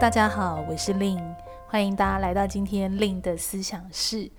大家好，我是 Lin，欢迎大家来到今天 Lin 的思想室。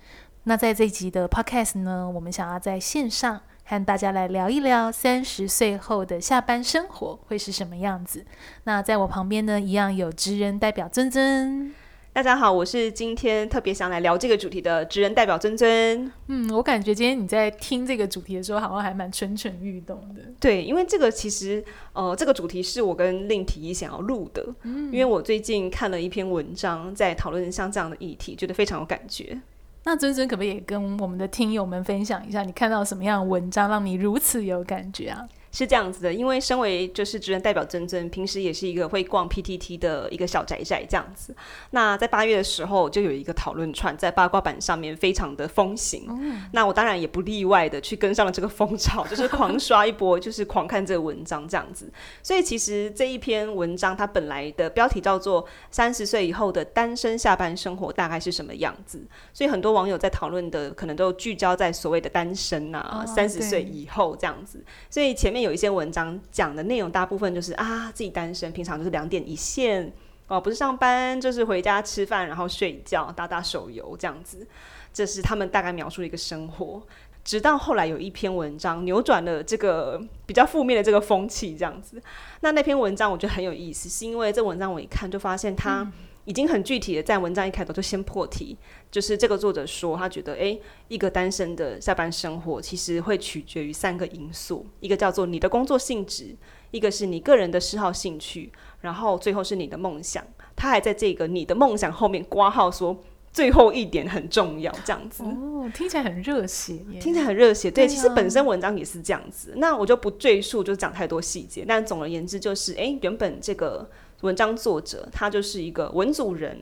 那在这集的 Podcast 呢，我们想要在线上和大家来聊一聊三十岁后的下班生活会是什么样子。那在我旁边呢，一样有职人代表尊尊。大家好，我是今天特别想来聊这个主题的职人代表尊尊。嗯，我感觉今天你在听这个主题的时候，好像还蛮蠢蠢欲动的。对，因为这个其实，呃，这个主题是我跟提议想要录的。嗯，因为我最近看了一篇文章，在讨论像这样的议题，觉得非常有感觉。那尊尊可不可以也跟我们的听友们分享一下，你看到什么样的文章让你如此有感觉啊？是这样子的，因为身为就是职人代表珍珍，平时也是一个会逛 PTT 的一个小宅宅这样子。那在八月的时候，就有一个讨论串在八卦版上面非常的风行。嗯、那我当然也不例外的去跟上了这个风潮，就是狂刷一波，就是狂看这个文章这样子。所以其实这一篇文章它本来的标题叫做“三十岁以后的单身下班生活大概是什么样子”，所以很多网友在讨论的可能都聚焦在所谓的单身啊，三十岁以后这样子。所以前面。有一些文章讲的内容，大部分就是啊，自己单身，平常就是两点一线哦，不是上班就是回家吃饭，然后睡觉，打打手游这样子，这是他们大概描述的一个生活。直到后来有一篇文章扭转了这个比较负面的这个风气，这样子。那那篇文章我觉得很有意思，是因为这文章我一看就发现他。已经很具体的在文章一开头就先破题，就是这个作者说他觉得，诶，一个单身的下班生活其实会取决于三个因素，一个叫做你的工作性质，一个是你个人的嗜好兴趣，然后最后是你的梦想。他还在这个你的梦想后面挂号说，最后一点很重要，这样子。哦，听起来很热血耶，听起来很热血。对，其实本身文章也是这样子。那我就不赘述，就讲太多细节。但总而言之，就是，诶，原本这个。文章作者他就是一个文组人，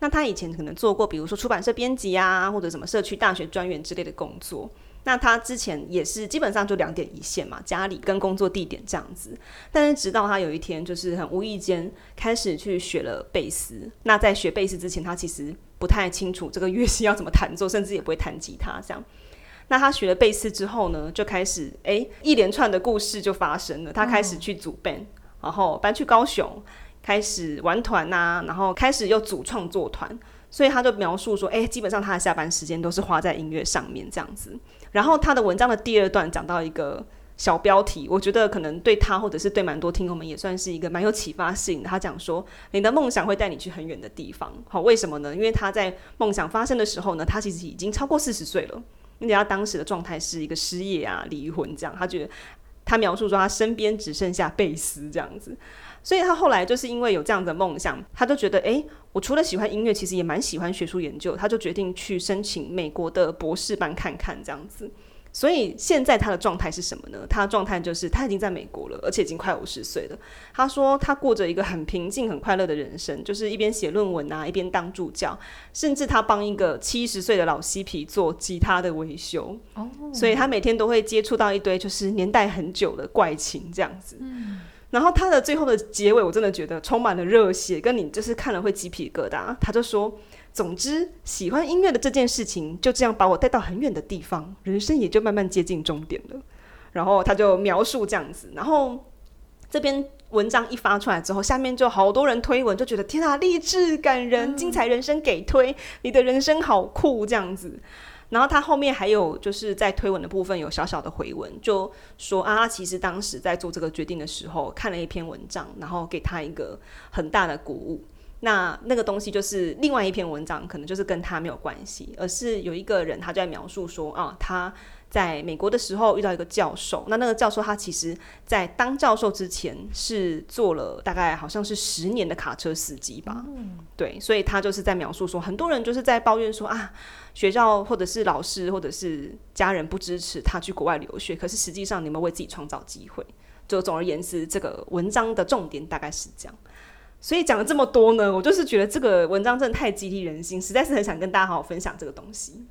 那他以前可能做过，比如说出版社编辑啊，或者什么社区大学专员之类的工作。那他之前也是基本上就两点一线嘛，家里跟工作地点这样子。但是直到他有一天就是很无意间开始去学了贝斯。那在学贝斯之前，他其实不太清楚这个乐器要怎么弹奏，甚至也不会弹吉他这样。那他学了贝斯之后呢，就开始诶，一连串的故事就发生了。他开始去组 band，然后搬去高雄。开始玩团呐、啊，然后开始又组创作团，所以他就描述说，哎，基本上他的下班时间都是花在音乐上面这样子。然后他的文章的第二段讲到一个小标题，我觉得可能对他或者是对蛮多听友们也算是一个蛮有启发性的。他讲说，你的梦想会带你去很远的地方。好，为什么呢？因为他在梦想发生的时候呢，他其实已经超过四十岁了，而且他当时的状态是一个失业啊、离婚这样。他觉得他描述说，他身边只剩下贝斯这样子。所以他后来就是因为有这样的梦想，他就觉得，哎，我除了喜欢音乐，其实也蛮喜欢学术研究。他就决定去申请美国的博士班看看这样子。所以现在他的状态是什么呢？他的状态就是他已经在美国了，而且已经快五十岁了。他说他过着一个很平静、很快乐的人生，就是一边写论文啊，一边当助教，甚至他帮一个七十岁的老嬉皮做吉他的维修。哦，所以他每天都会接触到一堆就是年代很久的怪琴这样子。嗯。然后他的最后的结尾，我真的觉得充满了热血，跟你就是看了会鸡皮疙瘩。他就说：“总之，喜欢音乐的这件事情就这样把我带到很远的地方，人生也就慢慢接近终点了。”然后他就描述这样子。然后这篇文章一发出来之后，下面就好多人推文，就觉得天啊，励志感人，精彩人生给推，你的人生好酷这样子。然后他后面还有就是在推文的部分有小小的回文，就说啊，其实当时在做这个决定的时候，看了一篇文章，然后给他一个很大的鼓舞。那那个东西就是另外一篇文章，可能就是跟他没有关系，而是有一个人他就在描述说啊，他。在美国的时候遇到一个教授，那那个教授他其实，在当教授之前是做了大概好像是十年的卡车司机吧，嗯，对，所以他就是在描述说，很多人就是在抱怨说啊，学校或者是老师或者是家人不支持他去国外留学，可是实际上你们为自己创造机会。就总而言之，这个文章的重点大概是这样。所以讲了这么多呢，我就是觉得这个文章真的太激励人心，实在是很想跟大家好好分享这个东西。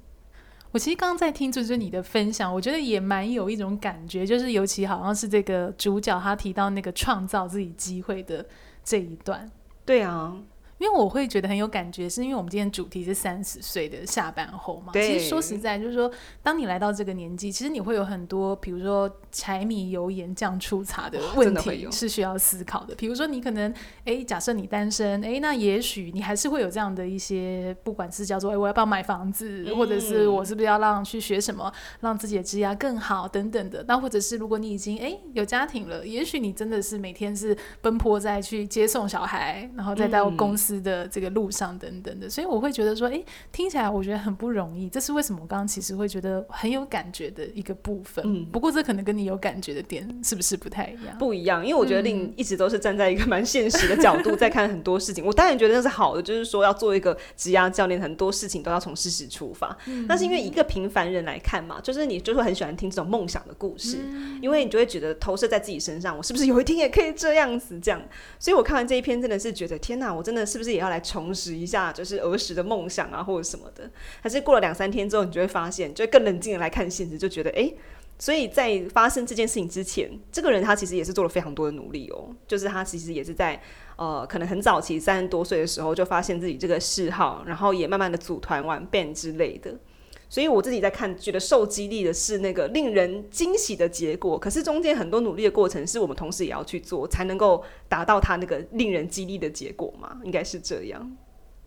我其实刚刚在听就是你的分享，我觉得也蛮有一种感觉，就是尤其好像是这个主角他提到那个创造自己机会的这一段。对啊，因为我会觉得很有感觉，是因为我们今天主题是三十岁的下班后嘛。其实说实在，就是说，当你来到这个年纪，其实你会有很多，比如说柴米油盐酱醋茶的问题是需要思考的。比如说，你可能，哎，假设你单身，哎，那也许你还是会有这样的一些，不管是叫做，哎，我要不要买房子，嗯、或者是我是不是要让去学什么，让自己的职业更好等等的。那或者是如果你已经哎有家庭了，也许你真的是每天是奔波在去接送小孩，然后再到公司。司的这个路上等等的，所以我会觉得说，哎，听起来我觉得很不容易。这是为什么？我刚刚其实会觉得很有感觉的一个部分。嗯，不过这可能跟你有感觉的点是不是不太一样？不一样，因为我觉得令一直都是站在一个蛮现实的角度在看很多事情。我当然觉得那是好的，就是说要做一个职涯教练，很多事情都要从事实出发。嗯，那是因为一个平凡人来看嘛，就是你就会很喜欢听这种梦想的故事，嗯，因为你就会觉得投射在自己身上，我是不是有一天也可以这样子这样？所以我看完这一篇，真的是觉得天哪，我真的是。是不是也要来重拾一下，就是儿时的梦想啊，或者什么的？还是过了两三天之后，你就会发现，就更冷静的来看现实，就觉得，哎、所以在发生这件事情之前，这个人他其实也是做了非常多的努力哦。就是他其实也是在呃，可能很早期三十多岁的时候就发现自己这个嗜好，然后也慢慢的组团玩 band 之类的。所以我自己在看，觉得受激励的是那个令人惊喜的结果。可是中间很多努力的过程，是我们同时也要去做，才能够达到他那个令人激励的结果嘛？应该是这样。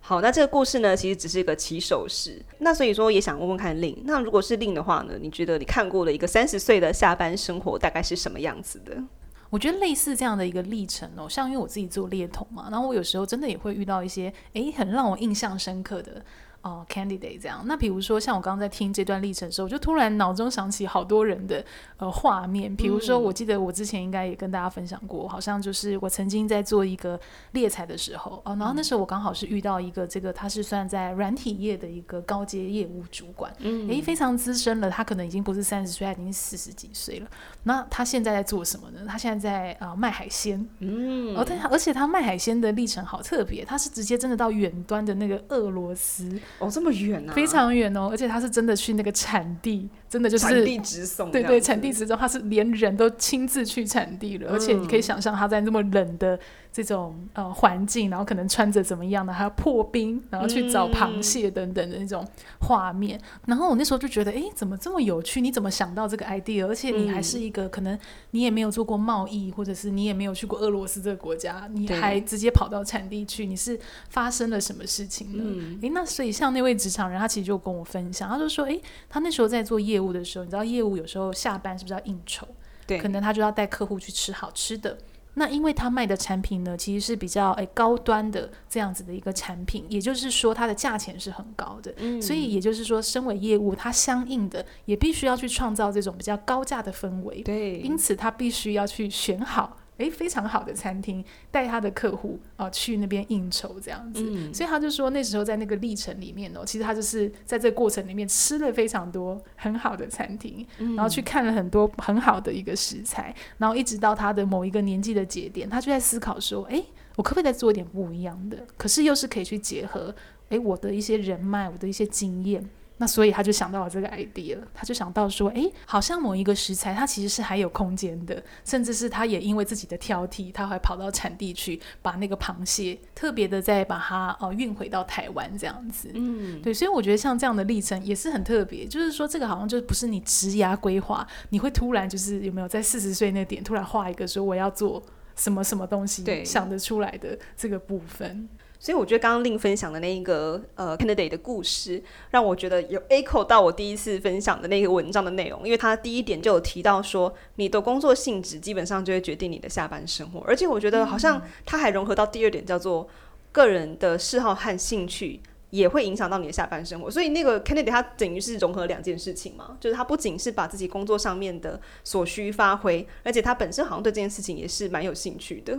好，那这个故事呢，其实只是一个起手式。那所以说，也想问问看令，那如果是令的话呢，你觉得你看过的一个三十岁的下班生活大概是什么样子的？我觉得类似这样的一个历程哦，像因为我自己做猎头嘛，然后我有时候真的也会遇到一些诶，很让我印象深刻的。哦、uh，candidate 这样。那比如说，像我刚刚在听这段历程的时候，我就突然脑中想起好多人的呃画面。比如说，我记得我之前应该也跟大家分享过，好像就是我曾经在做一个猎才的时候哦，然后那时候我刚好是遇到一个这个他是算在软体业的一个高阶业务主管，嗯，诶，非常资深了，他可能已经不是三十岁，他已经四十几岁了。那他现在在做什么呢？他现在在啊、呃、卖海鲜，嗯，哦，他而且他卖海鲜的历程好特别，他是直接真的到远端的那个俄罗斯。哦，这么远啊！非常远哦，而且他是真的去那个产地，真的就是产地直送。对对，产地直送，他是连人都亲自去产地了，嗯，而且你可以想象他在那么冷的这种呃环境，然后可能穿着怎么样的，还要破冰，然后去找螃蟹等等的那种画面。嗯。然后我那时候就觉得，哎，怎么这么有趣？你怎么想到这个 idea？而且你还是一个，嗯，可能你也没有做过贸易，或者是你也没有去过俄罗斯这个国家，你还直接跑到产地去，你是发生了什么事情呢？哎，嗯，那所以像那位职场人，他其实就跟我分享，他就说，哎，他那时候在做业务的时候，你知道业务有时候下班是不是要应酬？对，可能他就要带客户去吃好吃的。那因为他卖的产品呢，其实是比较诶高端的这样子的一个产品，也就是说它的价钱是很高的，嗯，所以也就是说，身为业务，它相应的也必须要去创造这种比较高价的氛围，对，因此他必须要去选好。诶，非常好的餐厅，带他的客户啊、呃、去那边应酬这样子，嗯，所以他就说那时候在那个历程里面哦，其实他就是在这个过程里面吃了非常多很好的餐厅，嗯，然后去看了很多很好的一个食材，然后一直到他的某一个年纪的节点，他就在思考说，诶，我可不可以再做一点不一样的？可是又是可以去结合，诶，我的一些人脉，我的一些经验。那所以他就想到了这个 idea，他就想到说，诶，好像某一个食材它其实是还有空间的，甚至是他也因为自己的挑剔，他还跑到产地去把那个螃蟹特别的再把它呃运回到台湾这样子。嗯，对，所以我觉得像这样的历程也是很特别，就是说这个好像就不是你职涯规划，你会突然就是有没有在四十岁那点突然画一个说我要做什么什么东西，对，想得出来的这个部分。所以我觉得刚刚令分享的那一个呃 candidate 的故事，让我觉得有 echo 到我第一次分享的那个文章的内容，因为他第一点就有提到说，你的工作性质基本上就会决定你的下班生活，而且我觉得好像他还融合到第二点，叫做个人的嗜好和兴趣也会影响到你的下班生活。所以那个 candidate 他等于是融合两件事情嘛，就是他不仅是把自己工作上面的所需发挥，而且他本身好像对这件事情也是蛮有兴趣的。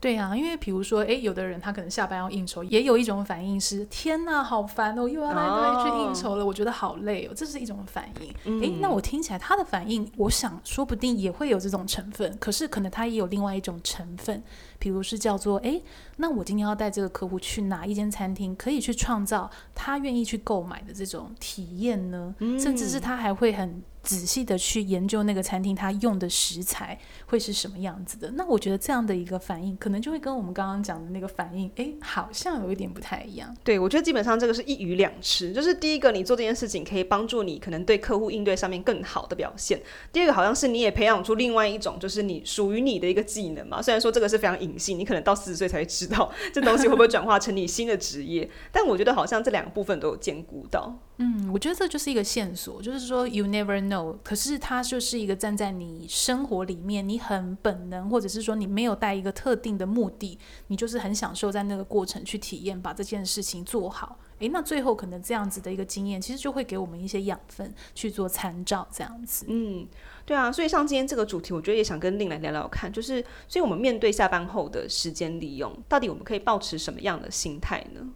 对啊，因为比如说，哎，有的人他可能下班要应酬，也有一种反应是：天哪，好烦哦，又要来来去应酬了，我觉得好累哦，这是一种反应。哎、嗯，那我听起来他的反应，我想说不定也会有这种成分，可是可能他也有另外一种成分，比如是叫做：哎，那我今天要带这个客户去哪一间餐厅，可以去创造他愿意去购买的这种体验呢？嗯、甚至是他还会很。仔细的去研究那个餐厅他用的食材会是什么样子的。那我觉得这样的一个反应，可能就会跟我们刚刚讲的那个反应，诶，好像有一点不太一样。对，我觉得基本上这个是一鱼两吃，就是第一个，你做这件事情可以帮助你可能对客户应对上面更好的表现；第二个，好像是你也培养出另外一种，就是你属于你的一个技能嘛。虽然说这个是非常隐性，你可能到四十岁才会知道这东西会不会转化成你新的职业，但我觉得好像这两个部分都有兼顾到。嗯，我觉得这就是一个线索，就是说 you never know，可是它就是一个站在你生活里面，你很本能，或者是说你没有带一个特定的目的，你就是很享受在那个过程去体验，把这件事情做好。诶，那最后可能这样子的一个经验，其实就会给我们一些养分去做参照，这样子。嗯，对啊，所以像今天这个主题，我觉得也想跟令来聊聊看，就是所以我们面对下班后的时间利用，到底我们可以保持什么样的心态呢？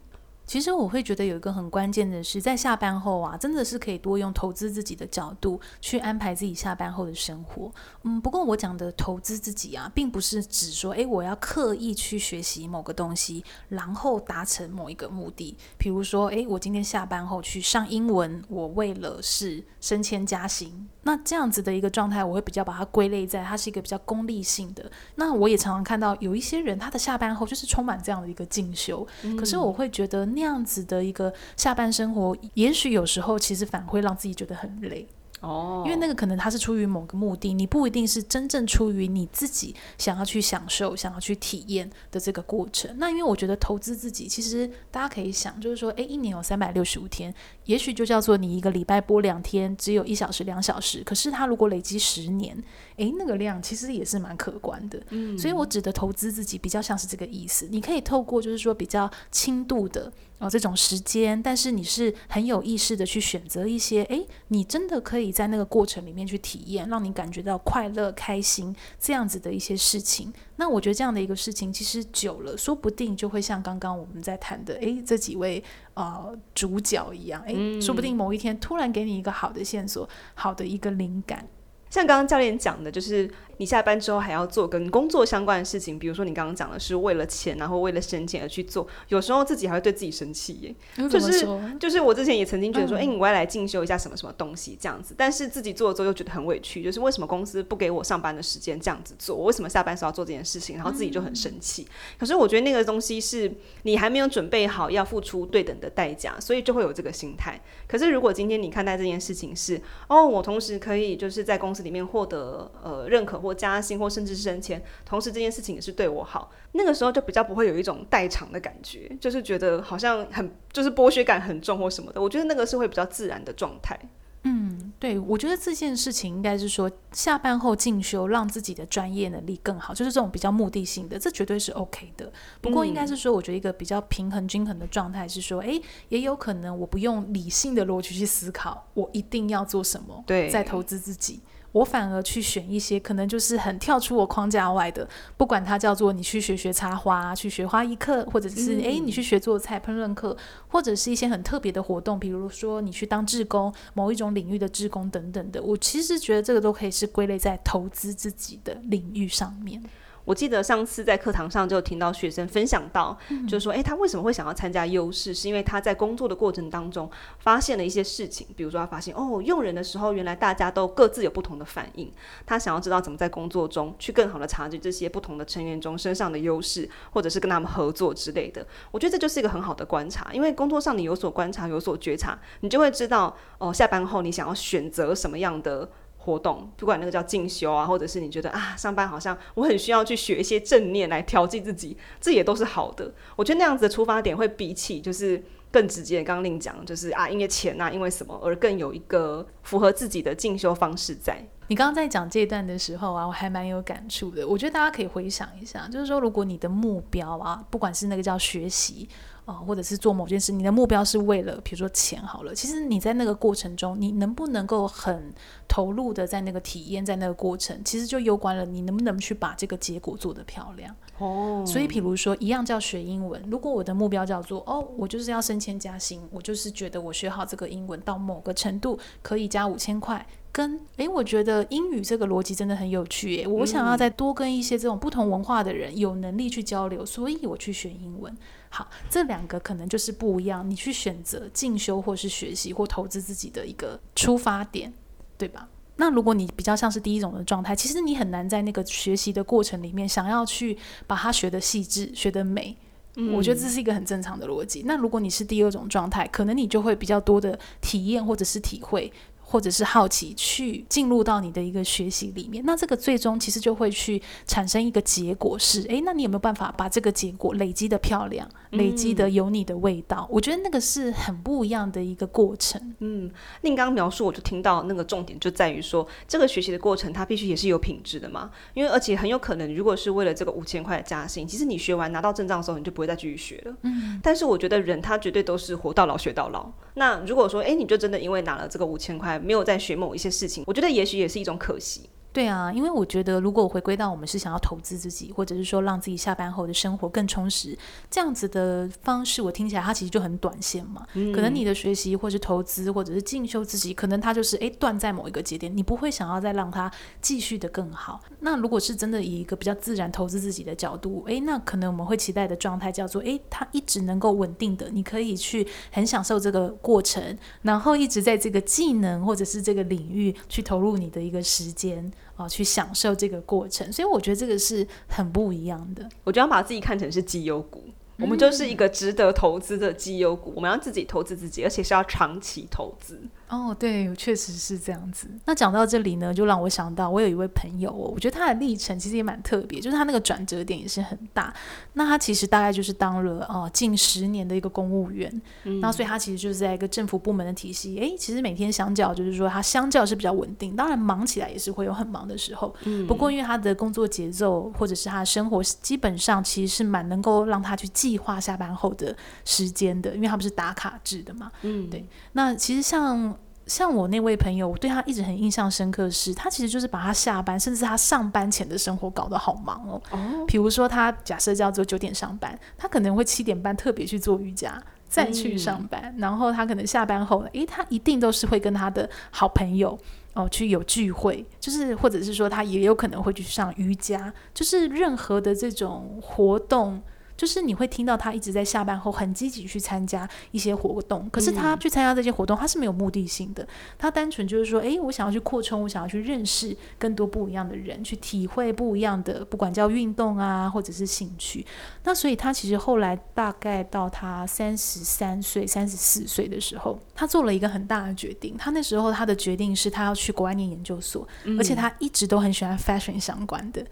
其实我会觉得有一个很关键的是，在下班后啊，真的是可以多用投资自己的角度去安排自己下班后的生活。嗯，不过我讲的投资自己啊，并不是指说，诶，我要刻意去学习某个东西，然后达成某一个目的。比如说，诶，我今天下班后去上英文，我为了是升迁加薪。那这样子的一个状态，我会比较把它归类在它是一个比较功利性的。那我也常常看到有一些人，他的下班后就是充满这样的一个进修。嗯。可是我会觉得那样子的一个下班生活，也许有时候其实反而会让自己觉得很累。哦，因为那个可能他是出于某个目的，你不一定是真正出于你自己想要去享受、想要去体验的这个过程。那因为我觉得投资自己，其实大家可以想，就是说，诶，一年有三百六十五天，也许就叫做你一个礼拜播两天，只有一小时、两小时。可是他如果累积十年，诶，那个量其实也是蛮可观的。嗯，所以我指的投资自己，比较像是这个意思。你可以透过就是说比较轻度的。哦，这种时间，但是你是很有意识的去选择一些，诶，你真的可以在那个过程里面去体验，让你感觉到快乐、开心这样子的一些事情。那我觉得这样的一个事情，其实久了，说不定就会像刚刚我们在谈的，诶，这几位呃主角一样，诶，说不定某一天突然给你一个好的线索，好的一个灵感。像刚刚教练讲的，就是。你下班之后还要做跟工作相关的事情，比如说你刚刚讲的是为了钱，然后为了省钱而去做，有时候自己还会对自己生气耶。就是就是我之前也曾经觉得说，哎、嗯，我要来进修一下什么什么东西这样子，但是自己做了之后又觉得很委屈，就是为什么公司不给我上班的时间这样子做，我为什么下班时候要做这件事情，然后自己就很生气。嗯、可是我觉得那个东西是你还没有准备好要付出对等的代价，所以就会有这个心态。可是如果今天你看待这件事情是，哦，我同时可以就是在公司里面获得呃认可。或加薪，或甚至是升迁，同时这件事情也是对我好，那个时候就比较不会有一种代偿的感觉，就是觉得好像很就是剥削感很重或什么的。我觉得那个是会比较自然的状态。嗯，对，我觉得这件事情应该是说下班后进修，让自己的专业能力更好，就是这种比较目的性的，这绝对是 OK 的。不过应该是说，我觉得一个比较平衡均衡的状态是说，哎，也有可能我不用理性的逻辑去思考，我一定要做什么，对，再投资自己。我反而去选一些可能就是很跳出我框架外的，不管它叫做你去学学插花，去学花艺课，或者是诶、嗯、你去学做菜烹饪课，或者是一些很特别的活动，比如说你去当志工，某一种领域的志工等等的。我其实觉得这个都可以是归类在投资自己的领域上面。我记得上次在课堂上就听到学生分享到，嗯、就是说，诶，他为什么会想要参加优势？是因为他在工作的过程当中发现了一些事情，比如说他发现，哦，用人的时候原来大家都各自有不同的反应，他想要知道怎么在工作中去更好的察觉这些不同的成员中身上的优势，或者是跟他们合作之类的。我觉得这就是一个很好的观察，因为工作上你有所观察、有所觉察，你就会知道，哦，下班后你想要选择什么样的。活动，不管那个叫进修啊，或者是你觉得啊，上班好像我很需要去学一些正念来调剂自己，这也都是好的。我觉得那样子的出发点会比起就是更直接。刚刚另讲就是啊，因为钱啊，因为什么而更有一个符合自己的进修方式在。你刚刚在讲这一段的时候啊，我还蛮有感触的。我觉得大家可以回想一下，就是说如果你的目标啊，不管是那个叫学习。啊、哦，或者是做某件事，你的目标是为了，比如说钱好了。其实你在那个过程中，你能不能够很投入的在那个体验，在那个过程，其实就攸关了你能不能去把这个结果做得漂亮。哦，所以比如说一样叫学英文，如果我的目标叫做哦，我就是要升迁加薪，我就是觉得我学好这个英文到某个程度可以加五千块，跟诶，我觉得英语这个逻辑真的很有趣耶，我想要再多跟一些这种不同文化的人有能力去交流，所以我去学英文。好，这两个可能就是不一样。你去选择进修，或是学习，或投资自己的一个出发点，对吧？那如果你比较像是第一种的状态，其实你很难在那个学习的过程里面想要去把它学得细致、学得美。嗯，我觉得这是一个很正常的逻辑。那如果你是第二种状态，可能你就会比较多的体验或者是体会。或者是好奇去进入到你的一个学习里面，那这个最终其实就会去产生一个结果是，诶，那你有没有办法把这个结果累积的漂亮，累积的有你的味道？嗯，我觉得那个是很不一样的一个过程。嗯，那你刚刚描述，我就听到那个重点就在于说，这个学习的过程它必须也是有品质的嘛，因为而且很有可能，如果是为了这个五千块的加薪，其实你学完拿到证照的时候，你就不会再继续学了。嗯，但是我觉得人他绝对都是活到老学到老。那如果说，诶，你就真的因为拿了这个五千块，没有在学某一些事情，我觉得也许也是一种可惜。对啊，因为我觉得，如果回归到我们是想要投资自己，或者是说让自己下班后的生活更充实，这样子的方式，我听起来它其实就很短线嘛。嗯。可能你的学习，或是投资，或者是进修自己，可能它就是诶断在某一个节点，你不会想要再让它继续的更好。那如果是真的以一个比较自然投资自己的角度，诶，那可能我们会期待的状态叫做诶，它一直能够稳定的，你可以去很享受这个过程，然后一直在这个技能或者是这个领域去投入你的一个时间。哦，去享受这个过程，所以我觉得这个是很不一样的。我就要把自己看成是绩优股，嗯，我们就是一个值得投资的绩优股，我们要自己投资自己，而且是要长期投资。哦，对，确实是这样子。那讲到这里呢，就让我想到，我有一位朋友哦，我觉得他的历程其实也蛮特别，就是他那个转折点也是很大。那他其实大概就是当了哦近十年的一个公务员，嗯，那所以他其实就是在一个政府部门的体系。诶，其实每天相较就是说，他相较是比较稳定，当然忙起来也是会有很忙的时候。嗯，不过因为他的工作节奏或者是他的生活，基本上其实是蛮能够让他去计划下班后的时间的，因为他不是打卡制的嘛。嗯，对。那其实像。像我那位朋友，我对他一直很印象深刻是，是他其实就是把他下班，甚至他上班前的生活搞得好忙哦。哦，比如说他假设叫做九点上班，他可能会七点半特别去做瑜伽，再去上班。嗯、然后他可能下班后，诶，他一定都是会跟他的好朋友哦去有聚会，就是或者是说他也有可能会去上瑜伽，就是任何的这种活动。就是你会听到他一直在下班后很积极去参加一些活动，可是他去参加这些活动，他是没有目的性的，他单纯就是说，诶，我想要去扩充，我想要去认识更多不一样的人，去体会不一样的，不管叫运动啊，或者是兴趣。那所以他其实后来大概到他三十三岁、三十四岁的时候，他做了一个很大的决定。他那时候他的决定是他要去国外念研究所，而且他一直都很喜欢 fashion 相关的。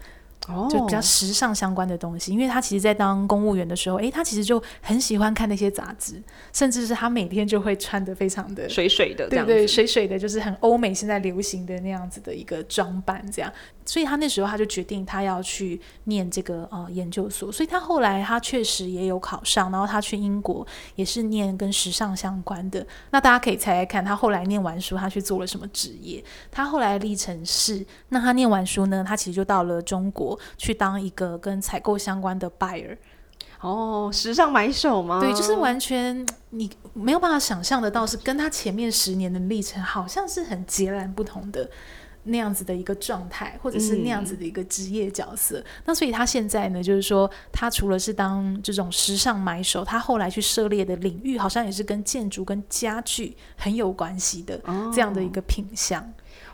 就比较时尚相关的东西，因为他其实，在当公务员的时候，诶，他其实就很喜欢看那些杂志，甚至是他每天就会穿的非常的水水的，对对，水水的，就是很欧美现在流行的那样子的一个装扮，这样。所以他那时候他就决定他要去念这个呃研究所，所以他后来他确实也有考上，然后他去英国也是念跟时尚相关的。那大家可以猜猜看，他后来念完书，他去做了什么职业？他后来的历程是，那他念完书呢，他其实就到了中国去当一个跟采购相关的 buyer。哦，时尚买手吗？对，就是完全你没有办法想象得到，是跟他前面十年的历程好像是很截然不同的。那样子的一个状态，或者是那样子的一个职业角色，嗯。那所以他现在呢，就是说，他除了是当这种时尚买手，他后来去涉猎的领域，好像也是跟建筑、跟家具很有关系的这样的一个品项。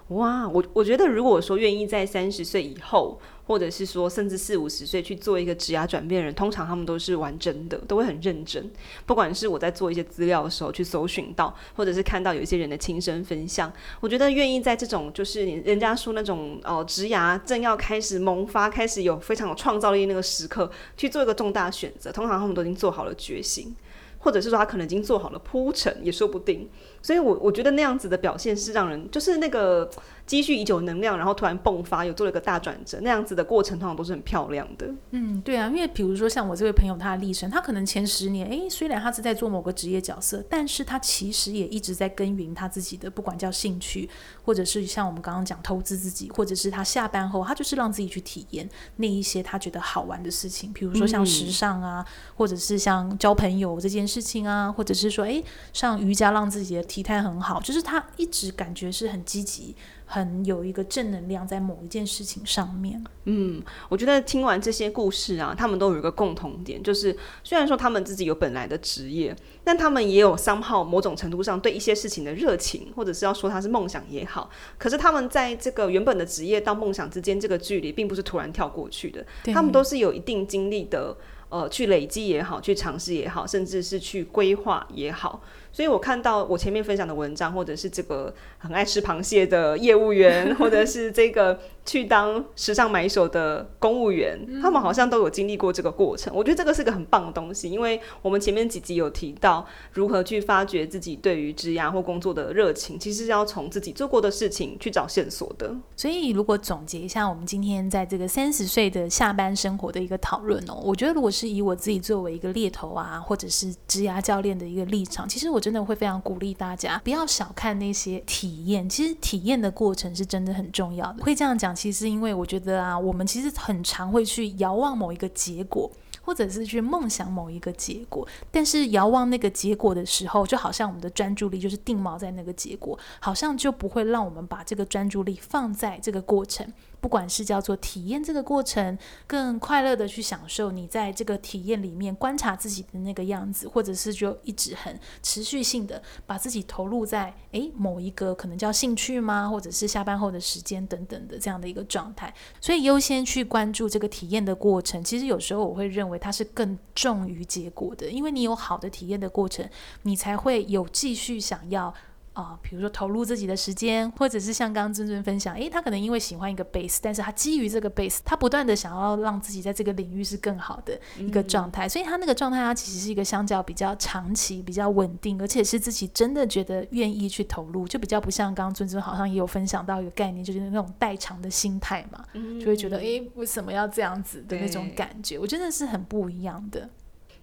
哦，哇，我我觉得，如果说愿意在三十岁以后。或者是说，甚至四五十岁去做一个职涯转变人，通常他们都是玩真的，都会很认真。不管是我在做一些资料的时候去搜寻到，或者是看到有一些人的亲身分享，我觉得愿意在这种就是人家说那种哦，职涯正要开始萌发，开始有非常有创造力那个时刻去做一个重大选择，通常他们都已经做好了决心，或者是说他可能已经做好了铺陈，也说不定。所以我，我我觉得那样子的表现是让人就是那个。积蓄已久能量，然后突然迸发，有做了一个大转折，那样子的过程通常都是很漂亮的。嗯，对啊，因为比如说像我这位朋友，他的历程，他可能前十年，诶，虽然他是在做某个职业角色，但是他其实也一直在耕耘他自己的，不管叫兴趣，或者是像我们刚刚讲投资自己，或者是他下班后，他就是让自己去体验那一些他觉得好玩的事情，比如说像时尚啊，嗯、或者是像交朋友这件事情啊，或者是说，诶，上瑜伽让自己的体态很好，就是他一直感觉是很积极。很很有一个正能量在某一件事情上面。嗯，我觉得听完这些故事啊，他们都有一个共同点，就是虽然说他们自己有本来的职业，但他们也有 somehow 某种程度上对一些事情的热情，或者是要说他是梦想也好。可是他们在这个原本的职业到梦想之间这个距离，并不是突然跳过去的，他们都是有一定经历的。呃，去累积也好，去尝试也好，甚至是去规划也好。所以我看到我前面分享的文章，或者是这个很爱吃螃蟹的业务员，或者是这个去当时尚买手的公务员，嗯，他们好像都有经历过这个过程。我觉得这个是个很棒的东西，因为我们前面几集有提到如何去发掘自己对于职业或工作的热情，其实是要从自己做过的事情去找线索的。所以如果总结一下，我们今天在这个三十岁的下班生活的一个讨论哦，我觉得如果是以我自己作为一个猎头啊，或者是职涯教练的一个立场，其实我真的会非常鼓励大家不要小看那些体验，其实体验的过程是真的很重要的。会这样讲，其实因为我觉得啊，我们其实很常会去遥望某一个结果。或者是去梦想某一个结果，但是遥望那个结果的时候，就好像我们的专注力就是定锚在那个结果，好像就不会让我们把这个专注力放在这个过程，不管是叫做体验这个过程，更快乐的去享受你在这个体验里面观察自己的那个样子，或者是就一直很持续性的把自己投入在诶某一个可能叫兴趣吗，或者是下班后的时间等等的这样的一个状态，所以优先去关注这个体验的过程。其实有时候我会认为。它是更重于结果的，因为你有好的体验的过程，你才会有继续想要啊、呃，比如说投入自己的时间，或者是像刚刚尊尊分享，诶，他可能因为喜欢一个 base，但是他基于这个 base，他不断的想要让自己在这个领域是更好的一个状态，嗯、所以他那个状态，他其实是一个相较比较长期、比较稳定，而且是自己真的觉得愿意去投入，就比较不像刚刚尊尊好像也有分享到一个概念，就是那种代偿的心态嘛，就会觉得诶，为什么要这样子的那种感觉，我真的是很不一样的。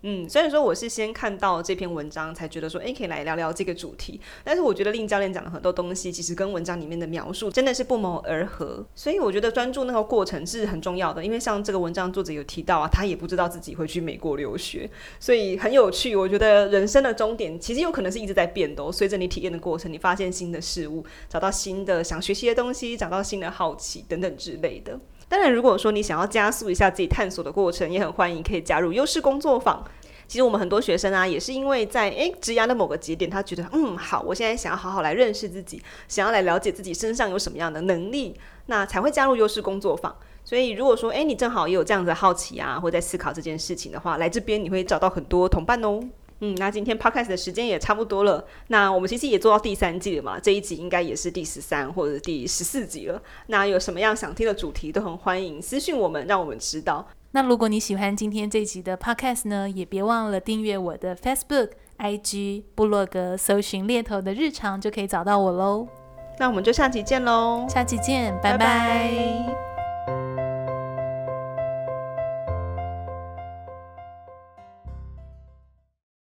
嗯，虽然说我是先看到这篇文章才觉得说，哎，可以来聊聊这个主题。但是我觉得令教练讲的很多东西，其实跟文章里面的描述真的是不谋而合。所以我觉得专注那个过程是很重要的。因为像这个文章作者有提到啊，他也不知道自己会去美国留学，所以很有趣。我觉得人生的终点其实有可能是一直在变的。随着你体验的过程，你发现新的事物，找到新的想学习的东西，找到新的好奇等等之类的。当然，如果说你想要加速一下自己探索的过程，也很欢迎可以加入优势工作坊。其实我们很多学生啊，也是因为在诶职涯的某个节点，他觉得嗯好，我现在想要好好来认识自己，想要来了解自己身上有什么样的能力，那才会加入优势工作坊。所以如果说诶你正好也有这样子的好奇啊，或在思考这件事情的话，来这边你会找到很多同伴哦。嗯，那今天 podcast 的时间也差不多了，那我们其实也做到第三季了嘛，这一集应该也是第十三或者第十四集了。那有什么样想听的主题，都很欢迎私信我们，让我们知道。那如果你喜欢今天这集的 podcast 呢，也别忘了订阅我的 Facebook、IG、部落格，搜寻猎头的日常就可以找到我喽。那我们就下集见喽，下期见，拜拜。拜拜。